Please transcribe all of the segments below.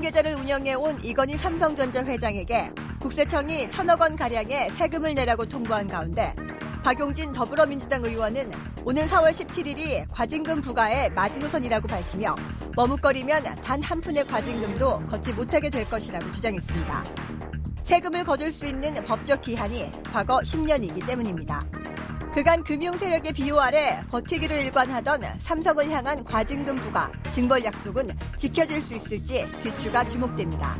계좌를 운영해 온 이건희 삼성전자 회장에게 국세청이 천억 원 가량의 세금을 내라고 통보한 가운데 박용진 더불어민주당 의원은 오는 4월 17일이 과징금 부과의 마지노선이라고 밝히며 머뭇거리면 단 한 푼의 과징금도 걷지 못하게 될 것이라고 주장했습니다. 세금을 거둘 수 있는 법적 기한이 과거 10년이기 때문입니다. 그간 금융 세력의 비호 아래 버티기로 일관하던 삼성을 향한 과징금 부과, 징벌 약속은 지켜질 수 있을지 귀추가 주목됩니다.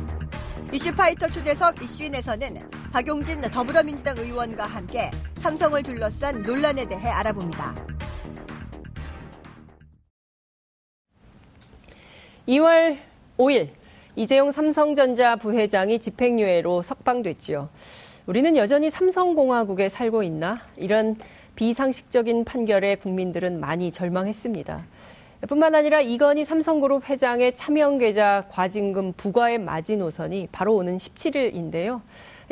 이슈파이터 초대석 이슈인에서는 박용진 더불어민주당 의원과 함께 삼성을 둘러싼 논란에 대해 알아봅니다. 2월 5일 이재용 삼성전자 부회장이 집행유예로 석방됐지요. 우리는 여전히 삼성공화국에 살고 있나? 이런 비상식적인 판결에 국민들은 많이 절망했습니다. 뿐만 아니라 이건희 삼성그룹 회장의 차명 계좌 과징금 부과의 마지노선이 바로 오는 17일인데요.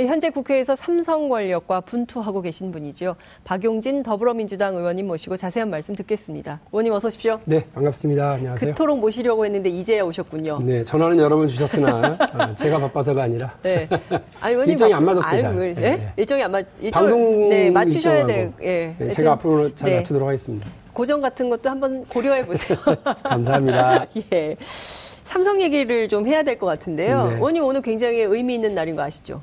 현재 국회에서 삼성 권력과 분투하고 계신 분이죠. 박용진 더불어민주당 의원님 모시고 자세한 말씀 듣겠습니다. 의원님 어서 오십시오. 네, 반갑습니다. 안녕하세요. 그토록 모시려고 했는데 이제야 오셨군요. 네, 전화는 여러 번 주셨으나 어, 제가 바빠서가 아니라 네. 아, 일정이 안 맞았어요. 잘. 네, 네. 일정이 안 맞. 일정, 방송 네, 맞추셔야 돼. 예. 네, 제가 앞으로 잘 네. 맞추도록 하겠습니다. 고정 같은 것도 한번 고려해 보세요. 감사합니다. 예. 삼성 얘기를 좀 해야 될 것 같은데요. 네. 원님 오늘 굉장히 의미 있는 날인 거 아시죠?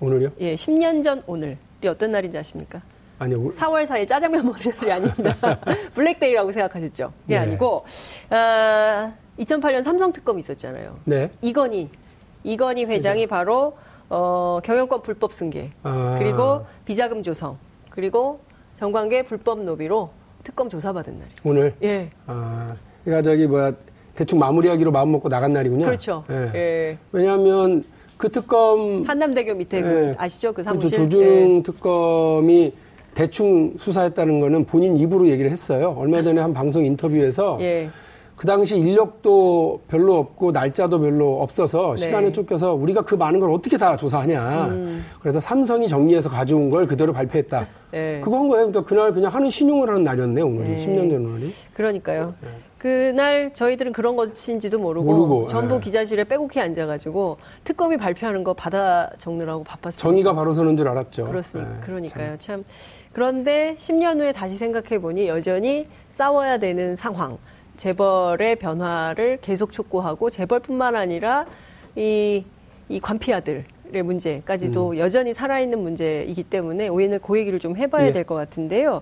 오늘요? 예, 10년 전 오늘이 어떤 날인지 아십니까? 아니요. 4월 4일 짜장면 먹는 날이 아닙니다. 블랙데이라고 생각하셨죠? 그게 네. 아니고 아, 2008년 삼성 특검이 있었잖아요. 네. 이건희 이건희 회장이 네. 바로 어, 경영권 불법 승계 아. 그리고 비자금 조성 그리고 정관계 불법 노비로 특검 조사받은 날이에요. 오늘? 예. 아, 그러니까 저기 뭐야 대충 마무리하기로 마음 먹고 나간 날이군요. 그렇죠. 예. 예. 왜냐하면 그 특검 한남대교 밑에 그 예. 아시죠 그 사무실 그렇죠. 조준웅 예. 특검이 대충 수사했다는 거는 본인 입으로 얘기를 했어요. 얼마 전에 한 방송 인터뷰에서 예. 그 당시 인력도 별로 없고 날짜도 별로 없어서 네. 시간에 쫓겨서 우리가 그 많은 걸 어떻게 다 조사하냐. 음. 그래서 삼성이 정리해서 가져온 걸 그대로 발표했다. 네. 그거 한 거예요. 그러니까 그날 그냥 하는 신용을 하는 날이었네, 오늘이. 네. 10년 전 오늘이. 그러니까요. 네. 그날 저희들은 그런 것인지도 모르고, 모르고 전부 네. 기자실에 빼곡히 앉아가지고 특검이 발표하는 거 받아 적느라고 바빴어요. 정의가 바로 서는 줄 알았죠. 그렇습니다. 네, 그러니까요. 참. 참. 그런데 10년 후에 다시 생각해 보니 여전히 싸워야 되는 상황. 재벌의 변화를 계속 촉구하고 재벌뿐만 아니라 이, 이 관피아들 의 문제까지도 음. 여전히 살아있는 문제이기 때문에 오늘 그 얘기를 좀 해봐야 예. 될것 같은데요.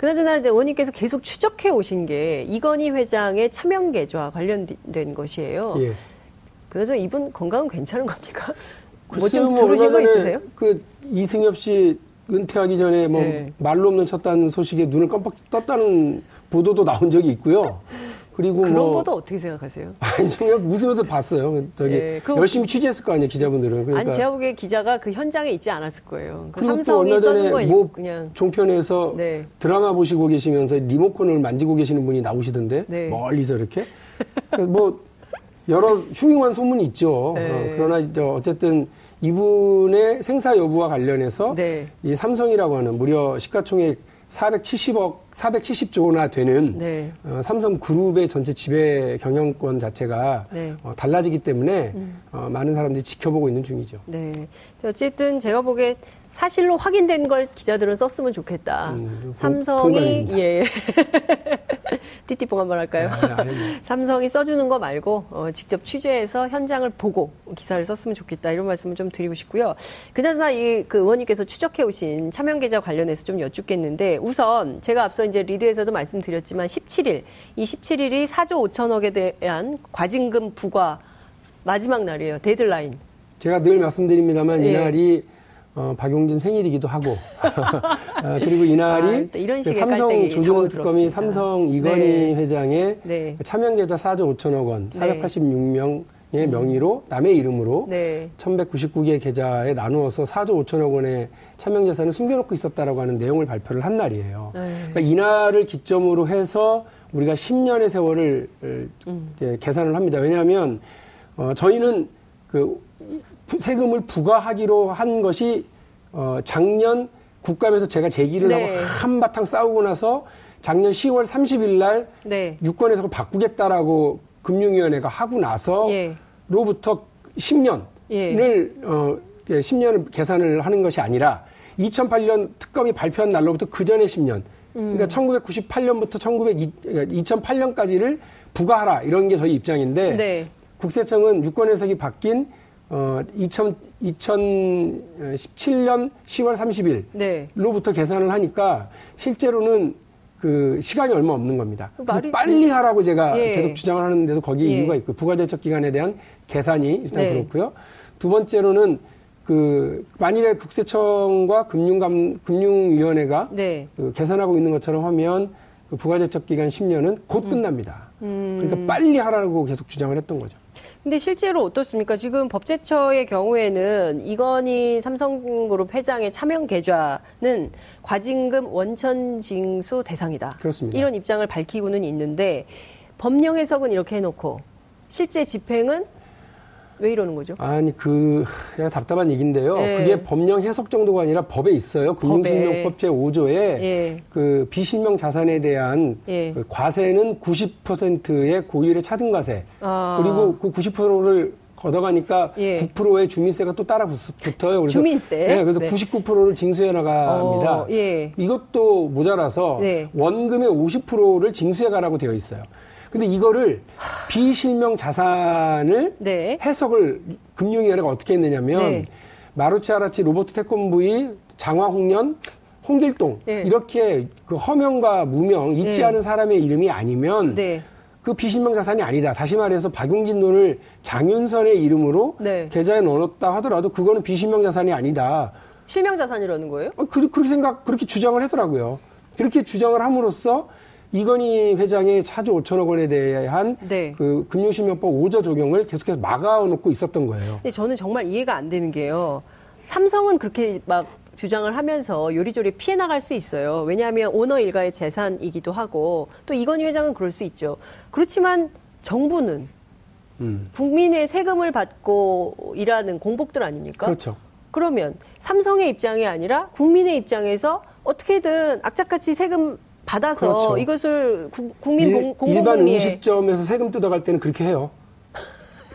그나저나 의원님께서 계속 추적해 오신 게 이건희 회장의 차명 계좌 관련된 것이에요. 예. 그나저나 이분 건강은 괜찮은 겁니까? 뭐좀 뭐 들으신 거 있으세요? 그 이승엽 씨 은퇴하기 전에 뭐 네. 말로 없는 쳤다는 소식에 눈을 깜빡 떴다는 보도도 나온 적이 있고요. 그리고 그런 뭐, 것도 어떻게 생각하세요? 아니 그냥 웃으면서 봤어요. 저기 네, 열심히 취재했을 거 아니에요 기자분들은. 그러니까. 아니 제가 보기에 기자가 그 현장에 있지 않았을 거예요. 그 그리고 또 얼마 전에 뭐 그냥 종편에서 네. 드라마 보시고 계시면서 리모컨을 만지고 계시는 분이 나오시던데 네. 멀리서 이렇게 뭐 여러 흉흉한 소문이 있죠. 네. 어, 그러나 어쨌든 이분의 생사 여부와 관련해서 네. 이 삼성이라고 하는 무려 시가총액 470억, 470조 원나 되는 네. 어, 삼성 그룹의 전체 지배 경영권 자체가 네. 어, 달라지기 때문에 음. 어, 많은 사람들이 지켜보고 있는 중이죠. 네. 어쨌든 제가 보기에 사실로 확인된 걸 기자들은 썼으면 좋겠다. 음, 삼성이 예. 띠띠뽕 한번 할까요? 아, 뭐. 삼성이 써주는 거 말고 어, 직접 취재해서 현장을 보고 기사를 썼으면 좋겠다 이런 말씀을 좀 드리고 싶고요. 그나저나 이 그 의원님께서 추적해 오신 차명 계좌 관련해서 좀 여쭙겠는데 우선 제가 앞서 이제 리드에서도 말씀드렸지만 17일 이 17일이 4조 5천억에 대한 과징금 부과 마지막 날이에요. 데드라인. 제가 늘 말씀드립니다만 예. 이날이 어, 박용진 생일이기도 하고 어, 그리고 이날이 아, 그 삼성 조준호 특검이 삼성 이건희 네. 회장의 네. 차명계좌 4조 5천억 원 486명의 네. 명의로 남의 이름으로 네. 1199개 계좌에 나누어서 4조 5천억 원의 차명재산을 숨겨놓고 있었다라고 하는 내용을 발표를 한 날이에요. 네. 그러니까 이날을 기점으로 해서 우리가 10년의 세월을 음. 계산을 합니다. 왜냐하면 어, 저희는 그 세금을 부과하기로 한 것이 어, 작년 국감에서 제가 제기를 네. 하고 한바탕 싸우고 나서 작년 10월 30일 날 네. 유권에서 바꾸겠다라고 금융위원회가 하고 나서 예. 로부터 10년을 예. 어, 10년을 예, 계산을 하는 것이 아니라 2008년 특검이 발표한 날로부터 그 전에 10년. 그러니까 1998년부터 1900, 2008년까지를 부과하라 이런 게 저희 입장인데 네. 국세청은 유권 해석이 바뀐 어, 2000, 2017년 10월 30일로부터 네. 계산을 하니까 실제로는 그 시간이 얼마 없는 겁니다. 그래서 빨리 그 하라고 제가 예. 계속 주장을 하는데도 거기에 예. 이유가 있고 부가제적 기간에 대한 계산이 일단 네. 그렇고요. 두 번째로는 그 만일에 국세청과 금융감 금융위원회가 네. 그 계산하고 있는 것처럼 하면 그 부가제적 기간 10년은 곧 음. 끝납니다. 음. 그러니까 빨리 하라고 계속 주장을 했던 거죠. 근데 실제로 어떻습니까? 지금 법제처의 경우에는 이건희 삼성그룹 회장의 차명 계좌는 과징금 원천 징수 대상이다. 그렇습니다. 이런 입장을 밝히고는 있는데 법령 해석은 이렇게 해놓고 실제 집행은 왜 이러는 거죠? 아니 그 그냥 답답한 얘기인데요. 예. 그게 법령 해석 정도가 아니라 법에 있어요. 금융실명법 제 5조에 예. 그 비실명 자산에 대한 예. 그 과세는 90%의 고율의 차등과세 아. 그리고 그 90%를 걷어가니까 예. 9%의 주민세가 또 따라 붙 어요. 그래서, 주민세. 네, 그래서 네. 99%를 징수해 나갑니다. 어, 예. 이것도 모자라서 네. 원금의 50%를 징수해 가라고 되어 있어요. 근데 이거를 비실명 자산을 네. 해석을 금융위원회가 어떻게 했느냐면 네. 마루치 아라치 로버트 태권부의 장화홍련 홍길동 네. 이렇게 그 허명과 무명 잊지 네. 않은 사람의 이름이 아니면 네. 그 비실명 자산이 아니다. 다시 말해서 박용진 돈을 장윤선의 이름으로 네. 계좌에 넣었다 하더라도 그거는 비실명 자산이 아니다. 실명 자산이라는 거예요? 어, 그, 그렇게 생각 그렇게 주장을 하더라고요. 그렇게 주장을 함으로써 이건희 회장의 차주 5천억 원에 대한 네. 그 금융실명법 5조 적용을 계속해서 막아놓고 있었던 거예요. 근데 저는 정말 이해가 안 되는 게요. 삼성은 그렇게 막 주장을 하면서 요리조리 피해 나갈 수 있어요. 왜냐하면 오너 일가의 재산이기도 하고 또 이건희 회장은 그럴 수 있죠. 그렇지만 정부는 음. 국민의 세금을 받고 일하는 공복들 아닙니까? 그렇죠. 그러면 삼성의 입장이 아니라 국민의 입장에서 어떻게든 악착같이 세금 받아서 그렇죠. 이것을 구, 국민 공, 공공복리에 일반 음식점에서 세금 뜯어갈 때는 그렇게 해요.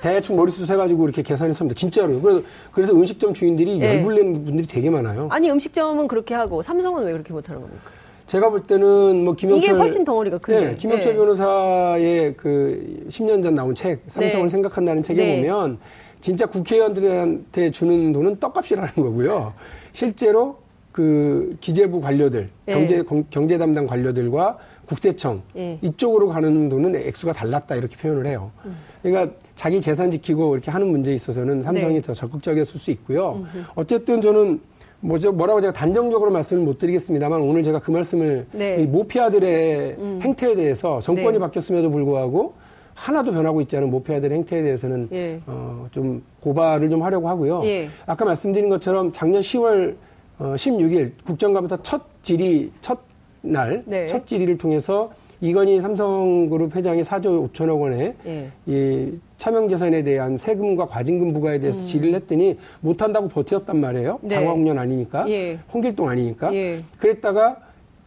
대충 머리숱 세가지고 이렇게 계산했습니다. 진짜로요. 그래서, 그래서 음식점 주인들이 네. 열불내는 분들이 되게 많아요. 아니, 음식점은 그렇게 하고 삼성은 왜 그렇게 못하는 겁니까? 제가 볼 때는 뭐 김영철 이게 훨씬 덩어리가 큰데. 네, 김영철 네. 변호사의 그 10년 전 나온 책 삼성을 네. 생각한다는 책에 네. 보면 진짜 국회의원들한테 주는 돈은 떡값이라는 거고요. 실제로 그 기재부 관료들, 예. 경제 경제 담당 관료들과 국세청 예. 이쪽으로 가는 돈은 액수가 달랐다 이렇게 표현을 해요. 음. 그러니까 자기 재산 지키고 이렇게 하는 문제에 있어서는 삼성이 네. 더 적극적이었을 수 있고요. 음흠. 어쨌든 저는 뭐죠 뭐라고 제가 단정적으로 말씀을 못 드리겠습니다만 오늘 제가 그 말씀을 네. 이 모피아들의 음. 행태에 대해서 정권이 네. 바뀌었음에도 불구하고 하나도 변하고 있지 않은 모피아들의 행태에 대해서는 예. 어, 좀 고발을 좀 하려고 하고요. 예. 아까 말씀드린 것처럼 작년 10월 어, 16일 국정감사 첫 질의 첫 날, 네. 첫 질의를 통해서 이건희 삼성그룹 회장이 4조 5천억 원의 예. 이 차명재산에 대한 세금과 과징금 부과에 대해서 음. 질의를 했더니 못한다고 버텼단 말이에요. 네. 장화홍련 아니니까, 예. 홍길동 아니니까. 예. 그랬다가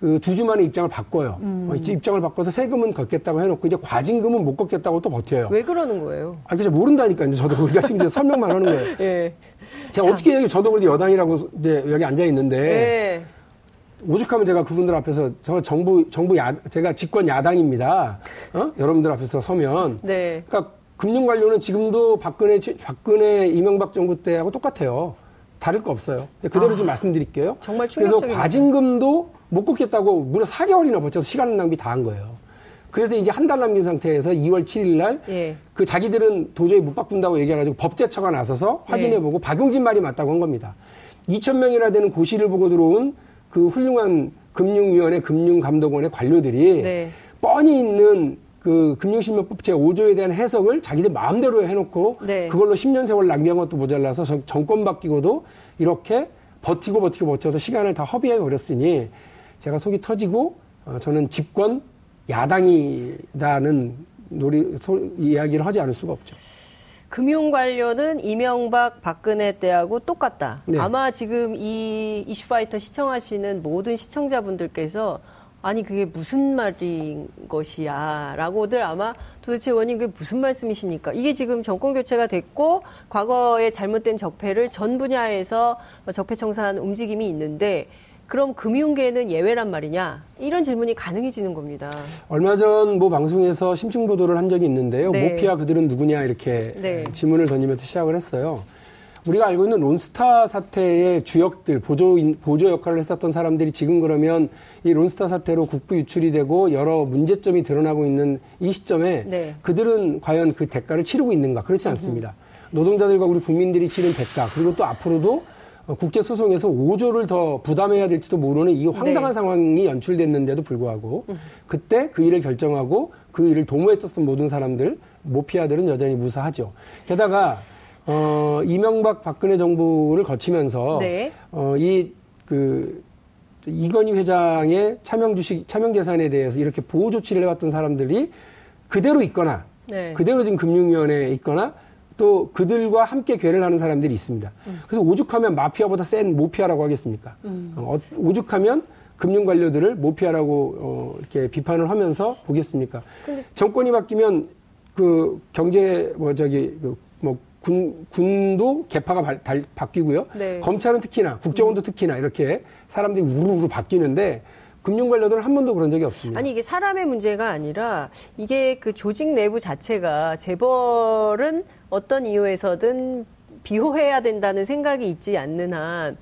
그 두 주 만에 입장을 바꿔요. 음. 어, 입장을 바꿔서 세금은 걷겠다고 해놓고 이제 과징금은 못 걷겠다고 또 버텨요. 왜 그러는 거예요? 아, 그래서 모른다니까요. 저도 우리가 지금 이제 설명만 하는 거예요. 예. 제가 참. 어떻게 얘기 저도 그래도 여당이라고 이제 여기 앉아 있는데 네. 오죽하면 제가 그분들 앞에서 저 정부 정부 야 제가 집권 야당입니다. 어? 여러분들 앞에서 서면 네. 그러니까 금융 관료는 지금도 박근혜 박근혜 이명박 정부 때하고 똑같아요. 다를 거 없어요. 그대로 아, 좀 말씀드릴게요. 정말 그래서 과징금도 못 걷겠다고 무려 4개월이나 버텨서 시간 낭비 다 한 거예요. 그래서 이제 한 달 남긴 상태에서 2월 7일 날, 예. 그 자기들은 도저히 못 바꾼다고 얘기해가지고 법제처가 나서서 확인해보고 예. 박용진 말이 맞다고 한 겁니다. 2,000명이나 되는 고시를 보고 들어온 그 훌륭한 금융위원회, 금융감독원의 관료들이 네. 뻔히 있는 그 금융실명법 제5조에 대한 해석을 자기들 마음대로 해놓고 네. 그걸로 10년 세월 낭비한 것도 모자라서 정권 바뀌고도 이렇게 버티고 버티고 버텨서 시간을 다 허비해 버렸으니 제가 속이 터지고 어, 저는 집권 야당이라는 놀이, 소, 이야기를 하지 않을 수가 없죠. 금융 관련은 이명박 박근혜 때하고 똑같다. 네. 아마 지금 이 이슈파이터 시청하시는 모든 시청자분들께서 아니 그게 무슨 말인 것이야 라고들 아마 도대체 원인 그게 무슨 말씀이십니까? 이게 지금 정권 교체가 됐고 과거의 잘못된 적폐를 전 분야에서 적폐 청산 움직임이 있는데 그럼 금융계는 예외란 말이냐? 이런 질문이 가능해지는 겁니다. 얼마 전 뭐 방송에서 심층 보도를 한 적이 있는데요. 네. 모피아 그들은 누구냐 이렇게 네. 질문을 던지면서 시작을 했어요. 우리가 알고 있는 론스타 사태의 주역들, 보조, 보조 역할을 했었던 사람들이 지금 그러면 이 론스타 사태로 국부 유출이 되고 여러 문제점이 드러나고 있는 이 시점에 네. 그들은 과연 그 대가를 치르고 있는가? 그렇지 않습니다. 노동자들과 우리 국민들이 치른 대가, 그리고 또 앞으로도 국제소송에서 5조를 더 부담해야 될지도 모르는 이 황당한 네. 상황이 연출됐는데도 불구하고 그때 그 일을 결정하고 그 일을 도모했었던 모든 사람들, 모피아들은 여전히 무사하죠. 게다가 어, 이명박 박근혜 정부를 거치면서 네. 어, 이그 이건희 회장의 차명 주식 차명 재산에 대해서 이렇게 보호 조치를 해왔던 사람들이 그대로 있거나 네. 그대로 지금 금융위원회에 있거나 또 그들과 함께 괴를 하는 사람들이 있습니다. 음. 그래서 오죽하면 마피아보다 센 모피아라고 하겠습니까? 음. 어, 오죽하면 금융 관료들을 모피아라고 어, 이렇게 비판을 하면서 보겠습니까? 근데... 정권이 바뀌면 그 경제 뭐 저기 그뭐 군, 군도 개파가 바, 달, 바뀌고요. 네. 검찰은 특히나, 국정원도 특히나 이렇게 사람들이 우르르 바뀌는데 금융 관련들은 한 번도 그런 적이 없습니다. 아니 이게 사람의 문제가 아니라 이게 그 조직 내부 자체가 재벌은 어떤 이유에서든 비호해야 된다는 생각이 있지 않는 한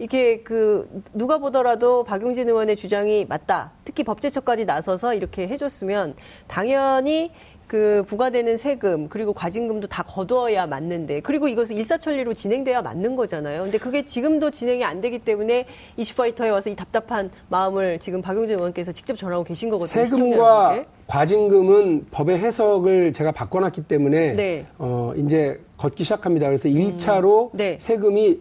이게 그 누가 보더라도 박용진 의원의 주장이 맞다. 특히 법제처까지 나서서 이렇게 해줬으면 당연히 그 부과되는 세금 그리고 과징금도 다 거두어야 맞는데 그리고 이것은 일사천리로 진행돼야 맞는 거잖아요. 근데 그게 지금도 진행이 안 되기 때문에 이슈파이터에 와서 이 답답한 마음을 지금 박용진 의원께서 직접 전하고 계신 거거든요. 세금과 과징금은 법의 해석을 제가 바꿔놨기 때문에 네. 어 이제 걷기 시작합니다. 그래서 1차로 음. 네. 세금이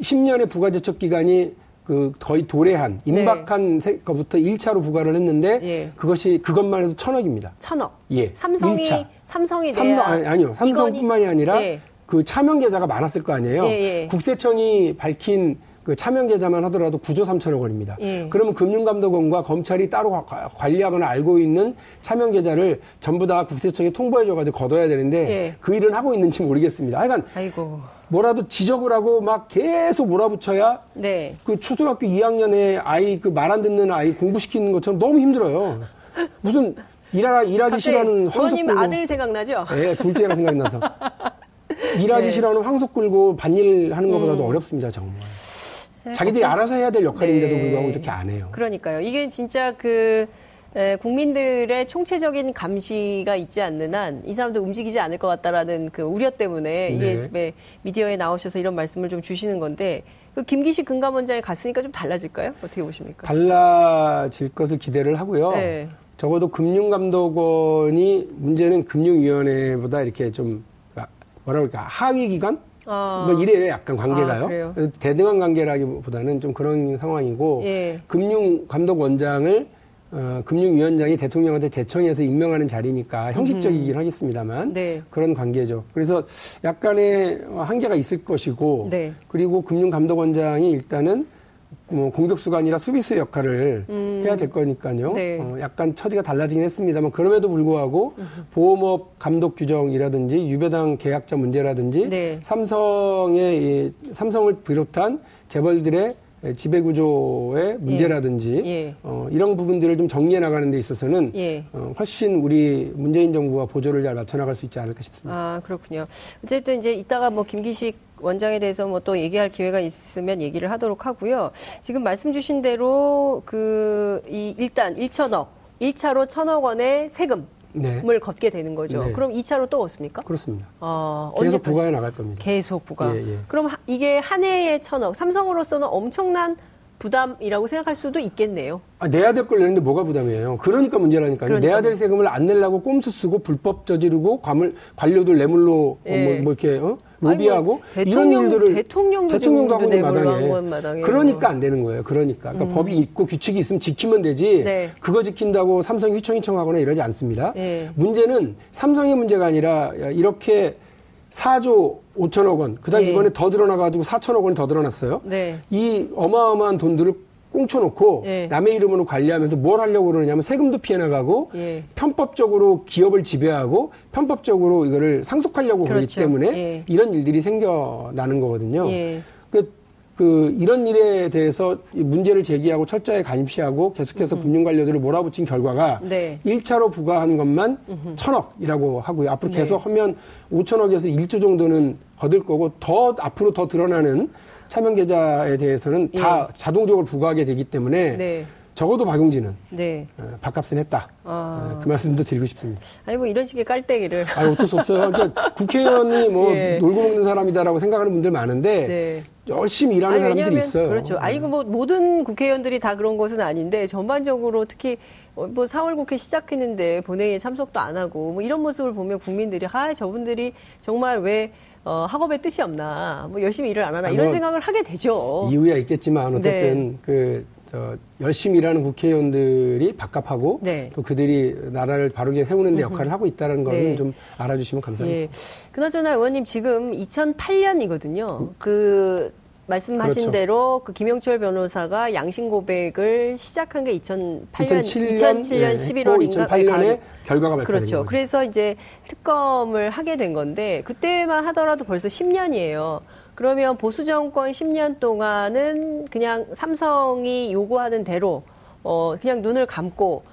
10년의 부가제척 기간이 그 거의 도래한 임박한 네. 것부터 1차로 부과를 했는데 예. 그것이 그것만 해도 천억입니다. 천억. 예. 삼성이 1차. 삼성이 삼성 아니, 아니요. 삼성뿐만이 아니라 예. 그 차명 계좌가 많았을 거 아니에요. 예, 예. 국세청이 밝힌 그 차명 계좌만 하더라도 9조 3천억 원입니다. 예. 그러면 금융감독원과 검찰이 따로 관리하거나 알고 있는 차명 계좌를 전부 다 국세청에 통보해줘가지고 걷어야 되는데 예. 그 일은 하고 있는지 모르겠습니다. 하여간 아이고. 뭐라도 지적을 하고 막 계속 몰아붙여야 네. 그 초등학교 2학년의 아이 그 말 안 듣는 아이 공부시키는 것처럼 너무 힘들어요. 무슨 일하, 일하기 싫어하는 황석 끌고 아들 생각나죠? 네, 둘째가 생각나서 일하기 네. 싫어하는 황석 끌고 반일 하는 것보다도 음. 어렵습니다 정말. 네, 자기들이. 알아서 해야 될 역할인데도 네. 불구하고 이렇게 안 해요. 그러니까요. 이게 진짜 그 에, 국민들의 총체적인 감시가 있지 않는 한 이 사람들 움직이지 않을 것 같다라는 그 우려 때문에 네. 이게 네, 미디어에 나오셔서 이런 말씀을 좀 주시는 건데 그 김기식 금감원장에 갔으니까 좀 달라질까요? 어떻게 보십니까? 달라질 것을 기대를 하고요. 네. 적어도 금융감독원이 문제는 금융위원회보다 이렇게 좀 뭐라 그럴까 하위 기관 아. 뭐 이래요, 약간 관계가요. 아, 대등한 관계라기보다는 좀 그런 상황이고 예. 금융 감독 원장을 어, 금융위원장이 대통령한테 제청해서 임명하는 자리니까 형식적이긴 음. 하겠습니다만 네. 그런 관계죠. 그래서 약간의 한계가 있을 것이고 네. 그리고 금융감독원장이 일단은 뭐 공격수가 아니라 수비수 역할을 음. 해야 될 거니까요. 네. 어, 약간 처지가 달라지긴 했습니다만 그럼에도 불구하고 음. 보험업 감독 규정이라든지 유배당 계약자 문제라든지 네. 삼성의 이, 삼성을 비롯한 재벌들의 지배구조의 문제라든지 예. 예. 어, 이런 부분들을 좀 정리해 나가는 데 있어서는 예. 어, 훨씬 우리 문재인 정부와 보조를 잘 맞춰 나갈 수 있지 않을까 싶습니다. 아 그렇군요. 어쨌든 이제 이따가 뭐 김기식 원장에 대해서 뭐 또 얘기할 기회가 있으면 얘기를 하도록 하고요. 지금 말씀 주신 대로 그 이 일단 1천억 1차로 천억 원의 세금 네. 을 걷게 되는 거죠. 네. 그럼 2차로 또 얻습니까? 그렇습니다. 어, 계속 부과해 나갈 겁니다. 계속 부과. 예, 예. 그럼 이게 한 해에 천억, 삼성으로서는 엄청난 부담이라고 생각할 수도 있겠네요. 아, 내야 될 걸 내는데 뭐가 부담이에요? 그러니까 문제라니까요. 그러니까. 내야 될 세금을 안 내려고 꼼수 쓰고 불법 저지르고 과물, 관료들 뇌물로 예. 어, 뭐, 뭐, 이렇게 어? 로비하고 뭐 이런 일들을 대통령도, 대통령도 하고 있는 마당에. 마당에 그러니까 안 되는 거예요. 그러니까, 그러니까 음. 법이 있고 규칙이 있으면 지키면 되지. 네. 그거 지킨다고 삼성이 휘청휘청하거나 이러지 않습니다. 네. 문제는 삼성의 문제가 아니라 이렇게 4조 5천억 원, 그다음 네. 이번에 더 늘어나가지고 4천억 원이 더 늘어났어요. 네. 이 어마어마한 돈들을 꽁쳐놓고 예. 남의 이름으로 관리하면서 뭘 하려고 그러냐면 세금도 피해 나가고 예. 편법적으로 기업을 지배하고 편법적으로 이거를 상속하려고 그렇죠. 그러기 때문에 예. 이런 일들이 생겨나는 거거든요. 예. 그, 그 이런 일에 대해서 문제를 제기하고 철저히 감시하고 계속해서 음흠. 금융 관료들을 몰아붙인 결과가 네. 1차로 부과한 것만 음흠. 천억이라고 하고요. 앞으로 네. 계속 네. 하면 5천억에서 1조 정도는 거둘 거고 더 앞으로 더 드러나는 차명 계좌에 대해서는 다 예. 자동적으로 부과하게 되기 때문에 네. 적어도 박용진은 네. 어, 밥값은 했다. 아. 어, 그 말씀도 드리고 싶습니다. 아니 뭐 이런 식의 깔때기를. 아 어쩔 수 없어요. 그러니까 국회의원이 뭐 예. 놀고 먹는 사람이다라고 생각하는 분들 많은데 네. 열심히 일하는 아니, 사람들이 있어요. 그렇죠. 아이고 뭐 모든 국회의원들이 다 그런 것은 아닌데 전반적으로 특히 어, 뭐 4월 국회 시작했는데 본회의에 참석도 안 하고 뭐 이런 모습을 보면 국민들이 아 저분들이 정말 왜 어, 학업에 뜻이 없나, 뭐 열심히 일을 안 하나, 이런 뭐 생각을 하게 되죠. 이유야 있겠지만, 어쨌든 네. 그, 저, 열심히 일하는 국회의원들이 밥값하고 네. 또 그들이 나라를 바르게 세우는 데 역할을 하고 있다는 거는 네. 좀 알아주시면 감사하겠습니다. 예. 그나저나 의원님 지금 2008년이거든요. 그 말씀하신 그렇죠. 대로 그 김영철 변호사가 양심 고백을 시작한 게 2008년 2007년, 2007년 11월인가 2008년에 결과가 발표된 그렇죠. 거죠. 그래서 이제 특검을 하게 된 건데 그때만 하더라도 벌써 10년이에요. 그러면 보수 정권 10년 동안은 그냥 삼성이 요구하는 대로 어 그냥 눈을 감고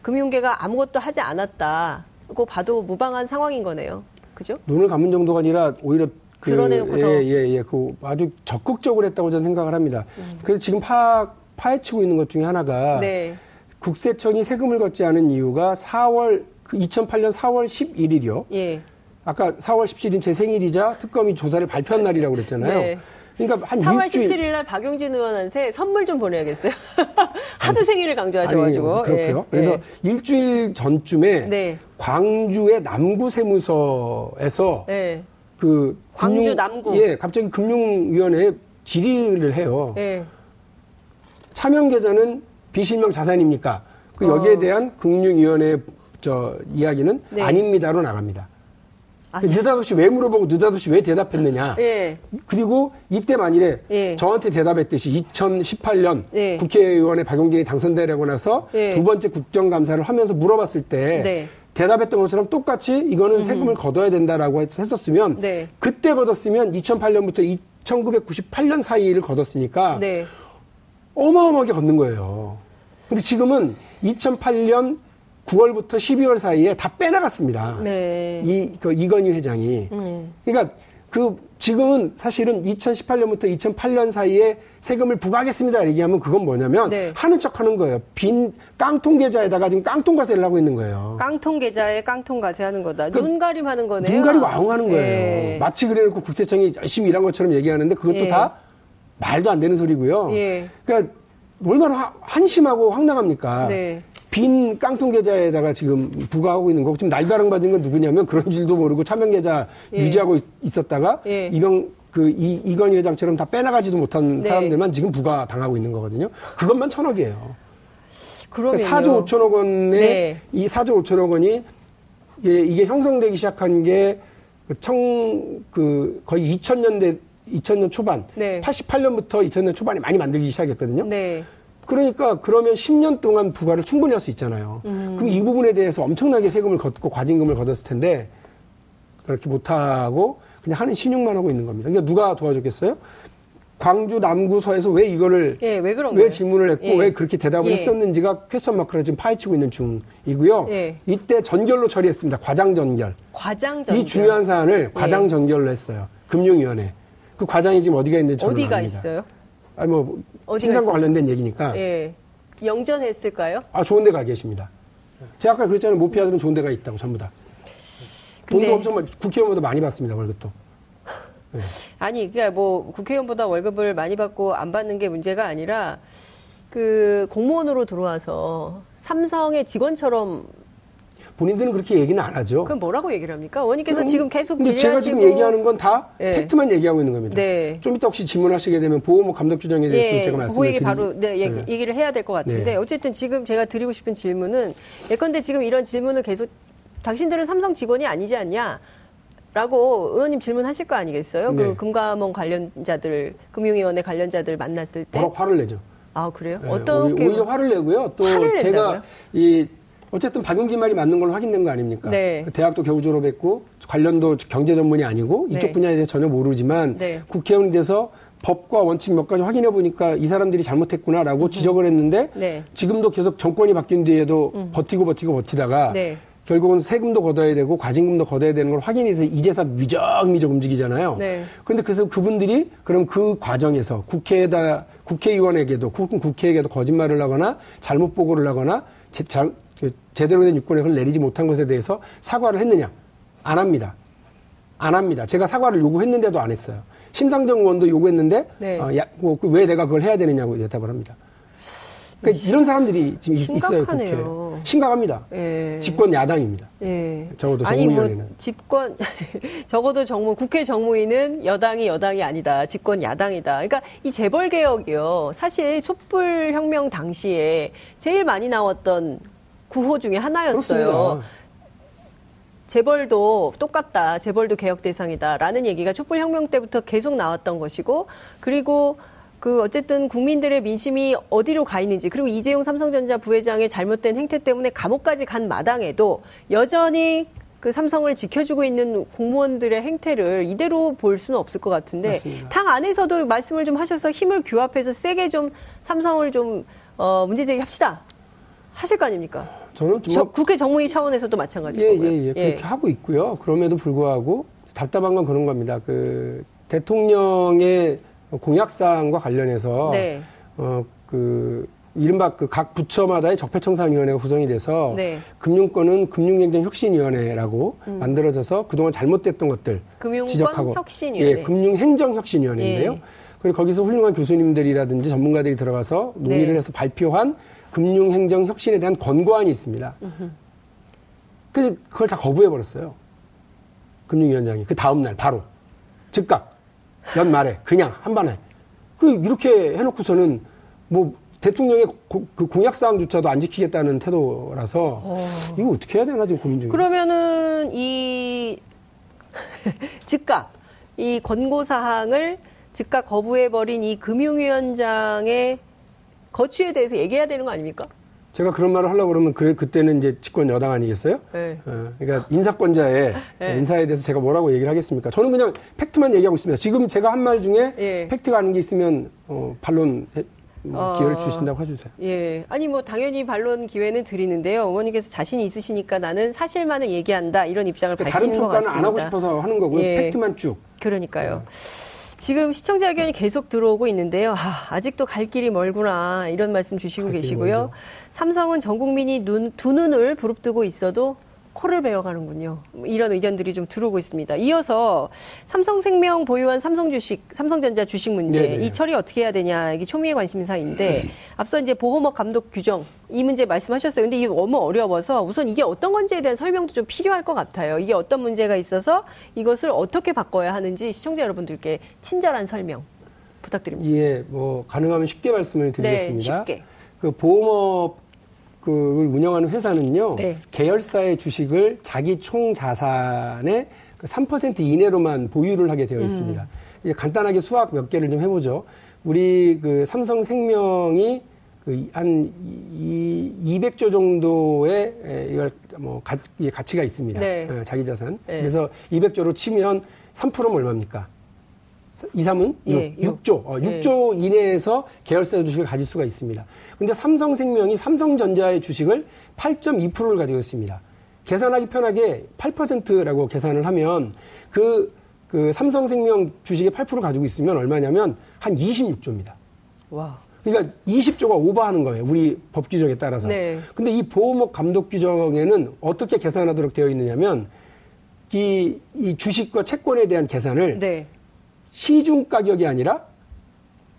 금융계가 아무것도 하지 않았다고 봐도 무방한 상황인 거네요. 그죠? 눈을 감은 정도가 아니라 오히려 그, 드러내놓고 예, 예, 예. 그 아주 적극적으로 했다고 저는 생각을 합니다. 음. 그래서 지금 파, 파헤치고 있는 것 중에 하나가 네. 국세청이 세금을 걷지 않은 이유가 4월, 그 2008년 4월 11일이요. 예. 아까 4월 17일 제 생일이자 특검이 조사를 발표한 날이라고 그랬잖아요. 네. 그러니까 한 4월 일주일... 17일 날 박용진 의원한테 선물 좀 보내야겠어요. 하도 생일을 강조하셔가지고. 아니, 그렇고요. 예. 그래서 예. 일주일 전쯤에 네. 광주의 남구 세무서에서 네. 그 광주 금융, 남구 예 갑자기 금융위원회에 질의를 해요. 예. 차명 계좌는 비실명 자산입니까? 그 여기에 어. 대한 금융위원회 저 이야기는 네. 아닙니다로 나갑니다. 느닷없이 왜 물어보고 느닷없이 왜 대답했느냐. 예. 그리고 이때 만일에 예. 저한테 대답했듯이 2018년 예. 국회의원의 박용진이 당선되려고 나서 예. 두 번째 국정감사를 하면서 물어봤을 때 네. 대답했던 것처럼 똑같이 이거는 음. 세금을 걷어야 된다라고 했었으면 네. 그때 걷었으면 2008년부터 1998년 사이를 걷었으니까 네. 어마어마하게 걷는 거예요. 근데 지금은 2008년 9월부터 12월 사이에 다 빼나갔습니다. 네. 이, 그 이건희 회장이. 음. 그러니까 그 지금은 사실은 2018년부터 2008년 사이에 세금을 부과하겠습니다. 얘기하면 그건 뭐냐면 네. 하는 척 하는 거예요. 빈 깡통 계좌에다가 지금 깡통 과세를 하고 있는 거예요. 깡통 계좌에 깡통 과세 하는 거다. 그 눈 가림 하는 거네요. 눈 가리고 아웅하는 거예요. 네. 마치 그래놓고 국세청이 열심히 일한 것처럼 얘기하는데 그것도 네. 다 말도 안 되는 소리고요. 예. 그러니까 얼마나 한심하고 황당합니까? 네. 빈 깡통 계좌에다가 지금 부과하고 있는 거고 지금 날벼락 받은 건 누구냐면 그런 줄도 모르고 차명 계좌 예. 유지하고 있었다가 예. 이병 그 이, 이건희 회장처럼 다 빼나가지도 못한 네. 사람들만 지금 부과 당하고 있는 거거든요. 그것만 천억이에요. 그러면 4조 5천억 원에 네. 이 4조 5천억 원이 이게, 이게 형성되기 시작한 게 청, 그, 거의 2000년대, 2000년 초반, 네. 88년부터 2000년 초반에 많이 만들기 시작했거든요. 네. 그러니까 그러면 10년 동안 부과를 충분히 할 수 있잖아요. 음. 그럼 이 부분에 대해서 엄청나게 세금을 걷고 과징금을 걷었을 텐데 그렇게 못하고 그냥 하는 신용만 하고 있는 겁니다. 그러니까 누가 도와줬겠어요? 광주 남구서에서 왜 이거를 예, 왜, 왜 질문을 했고 예. 왜 그렇게 대답을 예. 했었는지가 퀘스천 마크를 지금 파헤치고 있는 중이고요. 예. 이때 전결로 처리했습니다. 과장 전결. 과장 전결. 이 중요한 사안을 예. 과장 전결로 했어요. 금융위원회. 그 과장이 지금 어디가 있는지 저는 어디가 압니다. 있어요? 아니 뭐 신상과 관련된 얘기니까. 예. 영전했을까요? 아 좋은 데 가 계십니다. 제가 아까 그랬잖아요. 모피아들은 좋은 데가 있다고 전부 다. 돈도 근데... 엄청 국회의원보다 많이 받습니다 월급도. 네. 아니 그러니까 뭐 국회의원보다 월급을 많이 받고 안 받는 게 문제가 아니라 그 공무원으로 들어와서 삼성의 직원처럼 본인들은 그렇게 얘기는 안 하죠. 그럼 뭐라고 얘기를 합니까? 원님께서 지금 계속 근데 제가 지금 얘기하는 건다 네. 팩트만 얘기하고 있는 겁니다. 네. 좀 이따 혹시 질문하시게 되면 보호 감독 규정에 대해서 네. 제가 말씀을 드리... 바로 네, 얘기, 네. 얘기 를 해야 될 것 같은데 네. 어쨌든 지금 제가 드리고 싶은 질문은 예컨대 지금 이런 질문을 계속 당신들은 삼성 직원이 아니지 않냐? 라고 의원님 질문하실 거 아니겠어요? 그 네. 금감원 관련자들, 금융위원회 관련자들 만났을 때. 바로 화를 내죠. 아 그래요? 네, 어떤 오히려 화를 내고요. 또 제가 이 어쨌든 박용진 말이 맞는 걸로 확인된 거 아닙니까? 네. 대학도 겨우 졸업했고 관련도 경제 전문이 아니고 이쪽 네. 분야에 대해서 전혀 모르지만 네. 국회의원이 돼서 법과 원칙 몇 가지 확인해 보니까 이 사람들이 잘못했구나라고 음. 지적을 했는데 네. 지금도 계속 정권이 바뀐 뒤에도 음. 버티고 버티고 버티다가 네. 결국은 세금도 걷어야 되고 과징금도 걷어야 되는 걸 확인이 돼서 이제서 미적미적 움직이잖아요. 네. 그런데 그래서 그분들이 그럼 그 과정에서 국회에다 국회의원에게도 국회에게도 거짓말을 하거나 잘못 보고를 하거나 제, 자, 그 제대로 된 유권을 내리지 못한 것에 대해서 사과를 했느냐? 안 합니다. 안 합니다. 제가 사과를 요구했는데도 안 했어요. 심상정 의원도 요구했는데 네. 어, 야, 뭐, 그왜 내가 그걸 해야 되느냐고 대답을 합니다. 그러니까 이런 사람들이 지금 심각하네요. 있어요. 국회에. 심각합니다. 예. 집권 야당입니다. 예. 적어도 정무위원회는. 아니 뭐 집권 적어도 정무 국회 정무위는 여당이 여당이 아니다. 집권 야당이다. 그러니까 이 재벌 개혁이요. 사실 촛불 혁명 당시에 제일 많이 나왔던 구호 중에 하나였어요. 그렇습니다. 재벌도 똑같다. 재벌도 개혁 대상이다라는 얘기가 촛불 혁명 때부터 계속 나왔던 것이고 그리고 그 어쨌든 국민들의 민심이 어디로 가 있는지 그리고 이재용 삼성전자 부회장의 잘못된 행태 때문에 감옥까지 간 마당에도 여전히 그 삼성을 지켜주고 있는 공무원들의 행태를 이대로 볼 수는 없을 것 같은데 맞습니다. 당 안에서도 말씀을 좀 하셔서 힘을 규합해서 세게 좀 삼성을 좀 어, 문제 제기합시다 하실 거 아닙니까? 저는 저, 국회 정무위 차원에서도 마찬가지고 예, 예, 예, 그렇게 하고 있고요. 그럼에도 불구하고 답답한 건 그런 겁니다. 그 대통령의 공약사항과 관련해서 네. 어 그 이른바 그 각 부처마다의 적폐청산위원회가 구성이 돼서 네. 금융권은 금융행정혁신위원회라고 음. 만들어져서 그동안 잘못됐던 것들 지적하고 혁신위원회. 예, 금융행정혁신위원회인데요. 네. 그리고 거기서 훌륭한 교수님들이라든지 전문가들이 들어가서 논의를 네. 해서 발표한 금융행정 혁신에 대한 권고안이 있습니다. 근데 그걸 다 거부해 버렸어요. 금융위원장이 그 다음 날 바로 즉각 연말에 그냥 한 번에 그 이렇게 해놓고서는 뭐 대통령의 고, 그 공약 사항조차도 안 지키겠다는 태도라서 어. 이거 어떻게 해야 되나 지금 고민 중이에요. 그러면은 이 즉각 이 권고 사항을 즉각 거부해 버린 이 금융위원장의 거취에 대해서 얘기해야 되는 거 아닙니까? 제가 그런 말을 하려고 그러면 그래 그때는 이제 집권 여당 아니겠어요? 네. 어, 그러니까 인사권자의 네. 인사에 대해서 제가 뭐라고 얘기를 하겠습니까? 저는 그냥 팩트만 얘기하고 있습니다. 지금 제가 한 말 중에 예. 팩트가 아닌 게 있으면 어, 반론 뭐 기회를 어, 주신다고 해주세요. 예. 아니, 뭐, 당연히 반론 기회는 드리는데요. 어머니께서 자신이 있으시니까 나는 사실만을 얘기한다. 이런 입장을 그러니까 밝히는 것 같습니다. 다른 평가는 안 하고 싶어서 하는 거고요. 예. 팩트만 쭉. 그러니까요. 네. 지금 시청자 의견이 계속 들어오고 있는데요. 아, 직도갈 길이 멀구나 이런 말씀 주시고 계시고요. 삼성은 전 국민이 눈, 두 눈을 부릅뜨고 있어도 코를 베어가는군요. 이런 의견들이 좀 들어오고 있습니다. 이어서 삼성생명 보유한 삼성 주식, 삼성전자 주식 문제 네네. 이 처리 어떻게 해야 되냐 이게 초미의 관심사인데 음. 앞서 이제 보호막 감독 규정 이 문제 말씀하셨어요. 근데 이게 너무 어려워서 우선 이게 어떤 건지에 대한 설명도 좀 필요할 것 같아요. 이게 어떤 문제가 있어서 이것을 어떻게 바꿔야 하는지 시청자 여러분들께 친절한 설명 부탁드립니다. 예, 뭐 가능하면 쉽게 말씀을 드리겠습니다. 네, 쉽게. 그 보험업 그걸 운영하는 회사는요. 네. 계열사의 주식을 자기 총 자산의 3%그 이내로만 보유를 하게 되어 있습니다. 음. 이제 간단하게 수학 몇 개를 좀 해보죠. 우리 그 삼성생명이 그한 200조 정도의 이걸 뭐 가, 가치가 있습니다. 네. 어, 자기 자산. 네. 그래서 200조로 치면 3%면 얼마입니까? 2, 3은 6, 예, 6. 조 어, 6조 예. 이내에서 계열사 주식을 가질 수가 있습니다. 근데 삼성생명이 삼성전자의 주식을 8.2%를 가지고 있습니다. 계산하기 편하게 8%라고 계산을 하면 그, 그 삼성생명 주식의 8% 가지고 있으면 얼마냐면 한 26조입니다. 와. 그러니까 20조가 오버하는 거예요. 우리 법 규정에 따라서. 네. 근데 이 보호목 감독 규정에는 어떻게 계산하도록 되어 있느냐면 이, 이 주식과 채권에 대한 계산을 네. 시중 가격이 아니라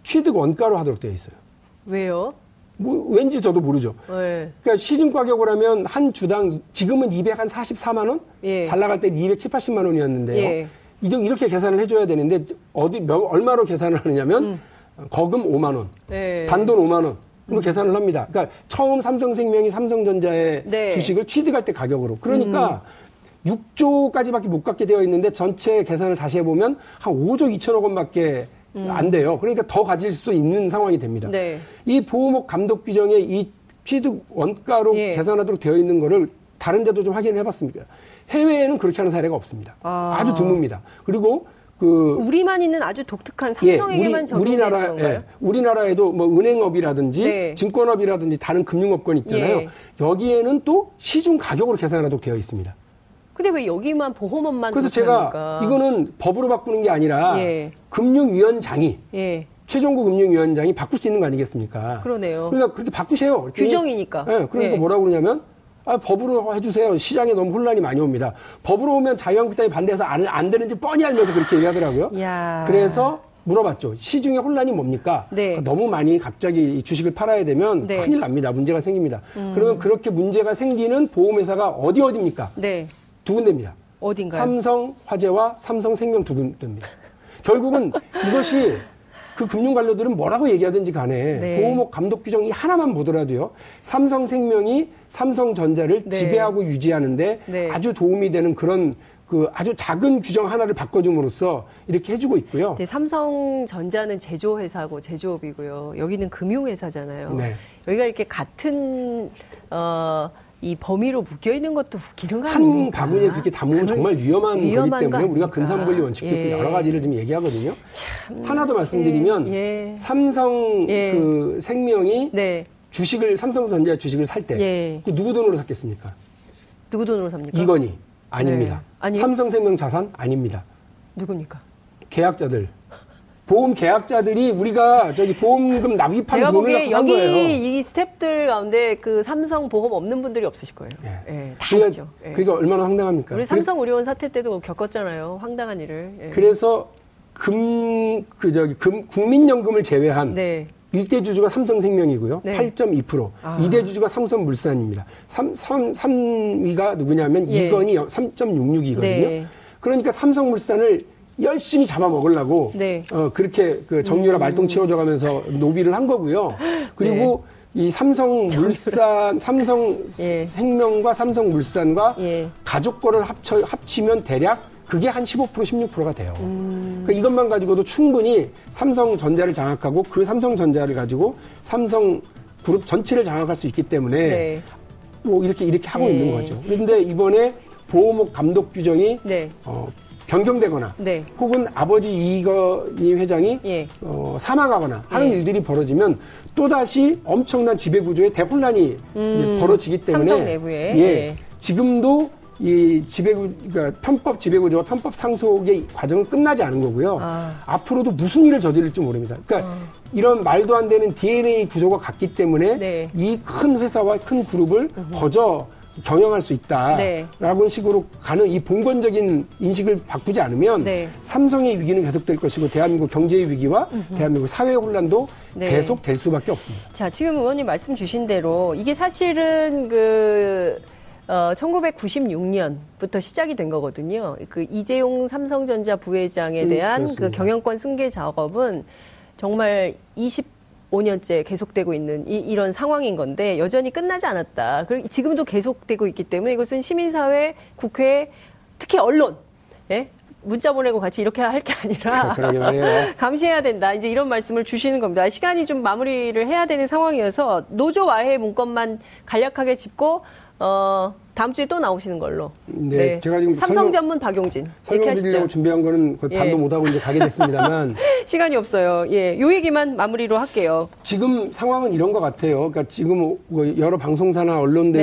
취득 원가로 하도록 되어 있어요. 왜요? 뭐 왠지 저도 모르죠. 네. 그러니까 시중 가격을 하면 한 주당 지금은 244만 원, 예. 잘 나갈 때 270, 80만 원이었는데요. 예. 이렇게 계산을 해줘야 되는데 어디 몇, 얼마로 계산을 하느냐면 음. 거금 5만 원, 네. 단돈 5만 원. 으로 음. 계산을 합니다. 그러니까 처음 삼성생명이 삼성전자의 네. 주식을 취득할 때 가격으로. 그러니까 음. 6조까지밖에 못 갖게 되어 있는데 전체 계산을 다시 해보면 한 5조 2천억 원밖에 음. 안 돼요. 그러니까 더 가질 수 있는 상황이 됩니다. 네. 이 보호목 감독 규정에 이 취득 원가로 예. 계산하도록 되어 있는 거를 다른 데도 좀 확인해 봤습니다. 해외에는 그렇게 하는 사례가 없습니다. 아. 주 드뭅니다. 그리고 그 우리만 있는 아주 독특한 삼성에게만 예, 우리, 우리나라, 건가요? 예, 우리나라에도 뭐 은행업이라든지 네. 증권업이라든지 다른 금융업권 있잖아요. 예. 여기에는 또 시중 가격으로 계산하도록 되어 있습니다. 근데 왜 여기만 보험업만 그래서 제가? 이거는 법으로 바꾸는 게 아니라 예. 금융위원장이 예. 최종구 금융위원장이 바꿀 수 있는 거 아니겠습니까? 그러네요. 그러니까 그렇게 바꾸세요. 규정이니까. 네, 그러니까 예. 뭐라고 그러냐면 아, 법으로 해주세요. 시장에 너무 혼란이 많이 옵니다. 법으로 오면 자유한국당이 반대해서 안, 안 되는지 뻔히 알면서 그렇게 얘기하더라고요. 야. 그래서 물어봤죠. 시중에 혼란이 뭡니까? 네. 그러니까 너무 많이 갑자기 주식을 팔아야 되면 네. 큰일 납니다. 문제가 생깁니다. 음. 그러면 그렇게 문제가 생기는 보험회사가 어디 어디입니까? 네. 두 군데입니다. 어딘가요? 삼성 화재와 삼성 생명 두 군데입니다. 결국은 이것이 그 금융 관료들은 뭐라고 얘기하든지 간에 네. 보호목 감독 규정이 하나만 보더라도요. 삼성생명이 삼성전자를 네. 지배하고 유지하는데 네. 아주 도움이 되는 그런 그 아주 작은 규정 하나를 바꿔줌으로써 이렇게 해주고 있고요. 네, 삼성전자는 제조회사고 제조업이고요. 여기는 금융회사잖아요. 네. 여기가 이렇게 같은 어. 이 범위로 묶여 있는 것도 웃기는 거 아닙한 바구니에 그렇게 담으면 정말 위험한, 위험한 거기 때문에 우리가 근삼분리 원칙도 예. 있고 여러 가지를 좀 얘기하거든요. 참, 하나 더 말씀드리면 예. 예. 삼성 예. 그 생명이 네. 주식을 삼성전자 주식을 살때 예. 그 누구 돈으로 샀겠습니까? 누구 돈으로 삽니까? 이건희 아닙니다. 네. 삼성생명 자산 아닙니다. 누굽니까? 계약자들 보험 계약자들이 우리가 저기 보험금 납입한 돈을 갖고 산 거예요. 여기 이 스탭들 가운데 그 삼성 보험 없는 분들이 없으실 거예요. 예. 예, 다 그러니까, 있죠. 예. 그러니까 얼마나 황당합니까? 우리 삼성 우리원 사태 때도 겪었잖아요. 황당한 일을. 예. 그래서 금 그 저기 금 국민연금을 제외한 네. 1대 주주가 삼성생명이고요. 네. 8.2%. 아. 2대 주주가 삼성물산입니다. 3, 3, 3위가 누구냐면 예. 이건이 3.66이거든요. 네. 그러니까 삼성물산을 열심히 잡아먹으려고 네. 어, 그렇게 그 정유라 음. 말똥 치워줘가면서 노비를 한 거고요. 그리고 네. 이 삼성 물산, 삼성생명과 예. 삼성 물산과 예. 가족 거를 합쳐, 합치면 대략 그게 한 15% 16%가 돼요. 음. 그러니까 이것만 가지고도 충분히 삼성전자를 장악하고 그 삼성전자를 가지고 삼성 그룹 전체를 장악할 수 있기 때문에 네. 뭐 이렇게 이렇게 하고 네. 있는 거죠. 그런데 이번에 보호목 감독 규정이 네. 어, 변경되거나 네. 혹은 아버지 이건희 회장이 예. 어, 사망하거나 하는 예. 일들이 벌어지면 또다시 엄청난 지배구조의 대혼란이 음, 벌어지기 때문에 내부에. 예, 예. 지금도 이 지배구, 그러니까 편법 지배구조와 편법 상속의 과정은 끝나지 않은 거고요. 아. 앞으로도 무슨 일을 저지를지 모릅니다. 그러니까 아. 이런 말도 안 되는 DNA 구조가 같기 때문에 네. 이큰 회사와 큰 그룹을. 거저 경영할 수 있다라고 네. 식으로 가는 이 봉건적인 인식을 바꾸지 않으면 네. 삼성의 위기는 계속될 것이고 대한민국 경제의 위기와 음흠. 대한민국 사회 혼란도 네. 계속 될 수밖에 없습니다. 자, 지금 의원님 말씀 주신 대로 이게 사실은 그 어, 1996년부터 시작이 된 거거든요. 그 이재용 삼성전자 부회장에 음, 대한 음, 그 경영권 승계 작업은 정말 20 5년째 계속되고 있는 이, 런 상황인 건데 여전히 끝나지 않았다. 그리고 지금도 계속되고 있기 때문에 이것은 시민사회, 국회, 특히 언론, 예? 문자 보내고 같이 이렇게 할 게 아니라 감시해야 된다. 이제 이런 말씀을 주시는 겁니다. 시간이 좀 마무리를 해야 되는 상황이어서 노조 와해 문건만 간략하게 짚고 어, 다음 주에 또 나오시는 걸로. 네, 네. 제가 지금 삼성 설명, 전문 박용진. 설명드리려고 준비한 거는 거의 반도 예. 못하고 이제 가게 됐습니다만. 시간이 없어요. 예, 요 얘기만 마무리로 할게요. 지금 상황은 이런 것 같아요. 그러니까 지금 뭐 여러 방송사나 언론들이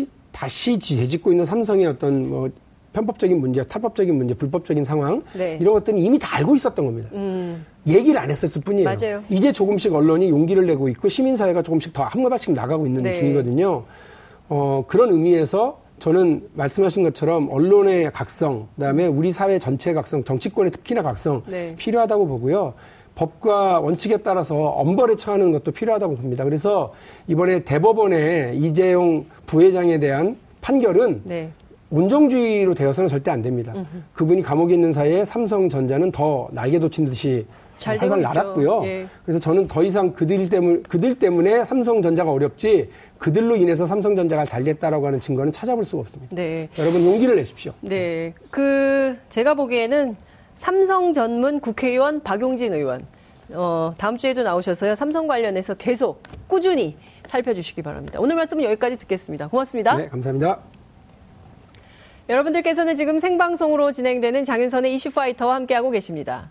네. 다시 되짓고 있는 삼성의 어떤 뭐 편법적인 문제, 탈법적인 문제, 불법적인 상황 네. 이런 것들은 이미 다 알고 있었던 겁니다. 음. 얘기를 안 했었을 뿐이에요. 맞아요. 이제 조금씩 언론이 용기를 내고 있고 시민사회가 조금씩 더한 발씩 나가고 있는 네. 중이거든요. 어, 그런 의미에서 저는 말씀하신 것처럼 언론의 각성, 그다음에 우리 사회 전체의 각성, 정치권의 특히나 각성 네. 필요하다고 보고요. 법과 원칙에 따라서 엄벌에 처하는 것도 필요하다고 봅니다. 그래서 이번에 대법원의 이재용 부회장에 대한 판결은 네. 온정주의로 되어서는 절대 안 됩니다. 음흠. 그분이 감옥에 있는 사이에 삼성전자는 더 날개 돋친 듯이 잘 활발 날았고요. 예. 그래서 저는 더 이상 그들 때문에 그들 때문에 삼성전자가 어렵지 그들로 인해서 삼성전자가 달렸다라고 하는 증거는 찾아볼 수가 없습니다. 네. 여러분 용기를 내십시오. 네. 그 제가 보기에는 삼성 전문 국회의원 박용진 의원. 어, 다음 주에도 나오셔서요. 삼성 관련해서 계속 꾸준히 살펴주시기 바랍니다. 오늘 말씀은 여기까지 듣겠습니다. 고맙습니다. 네, 감사합니다. 여러분들께서는 지금 생방송으로 진행되는 장윤선의 이슈파이터와 함께하고 계십니다.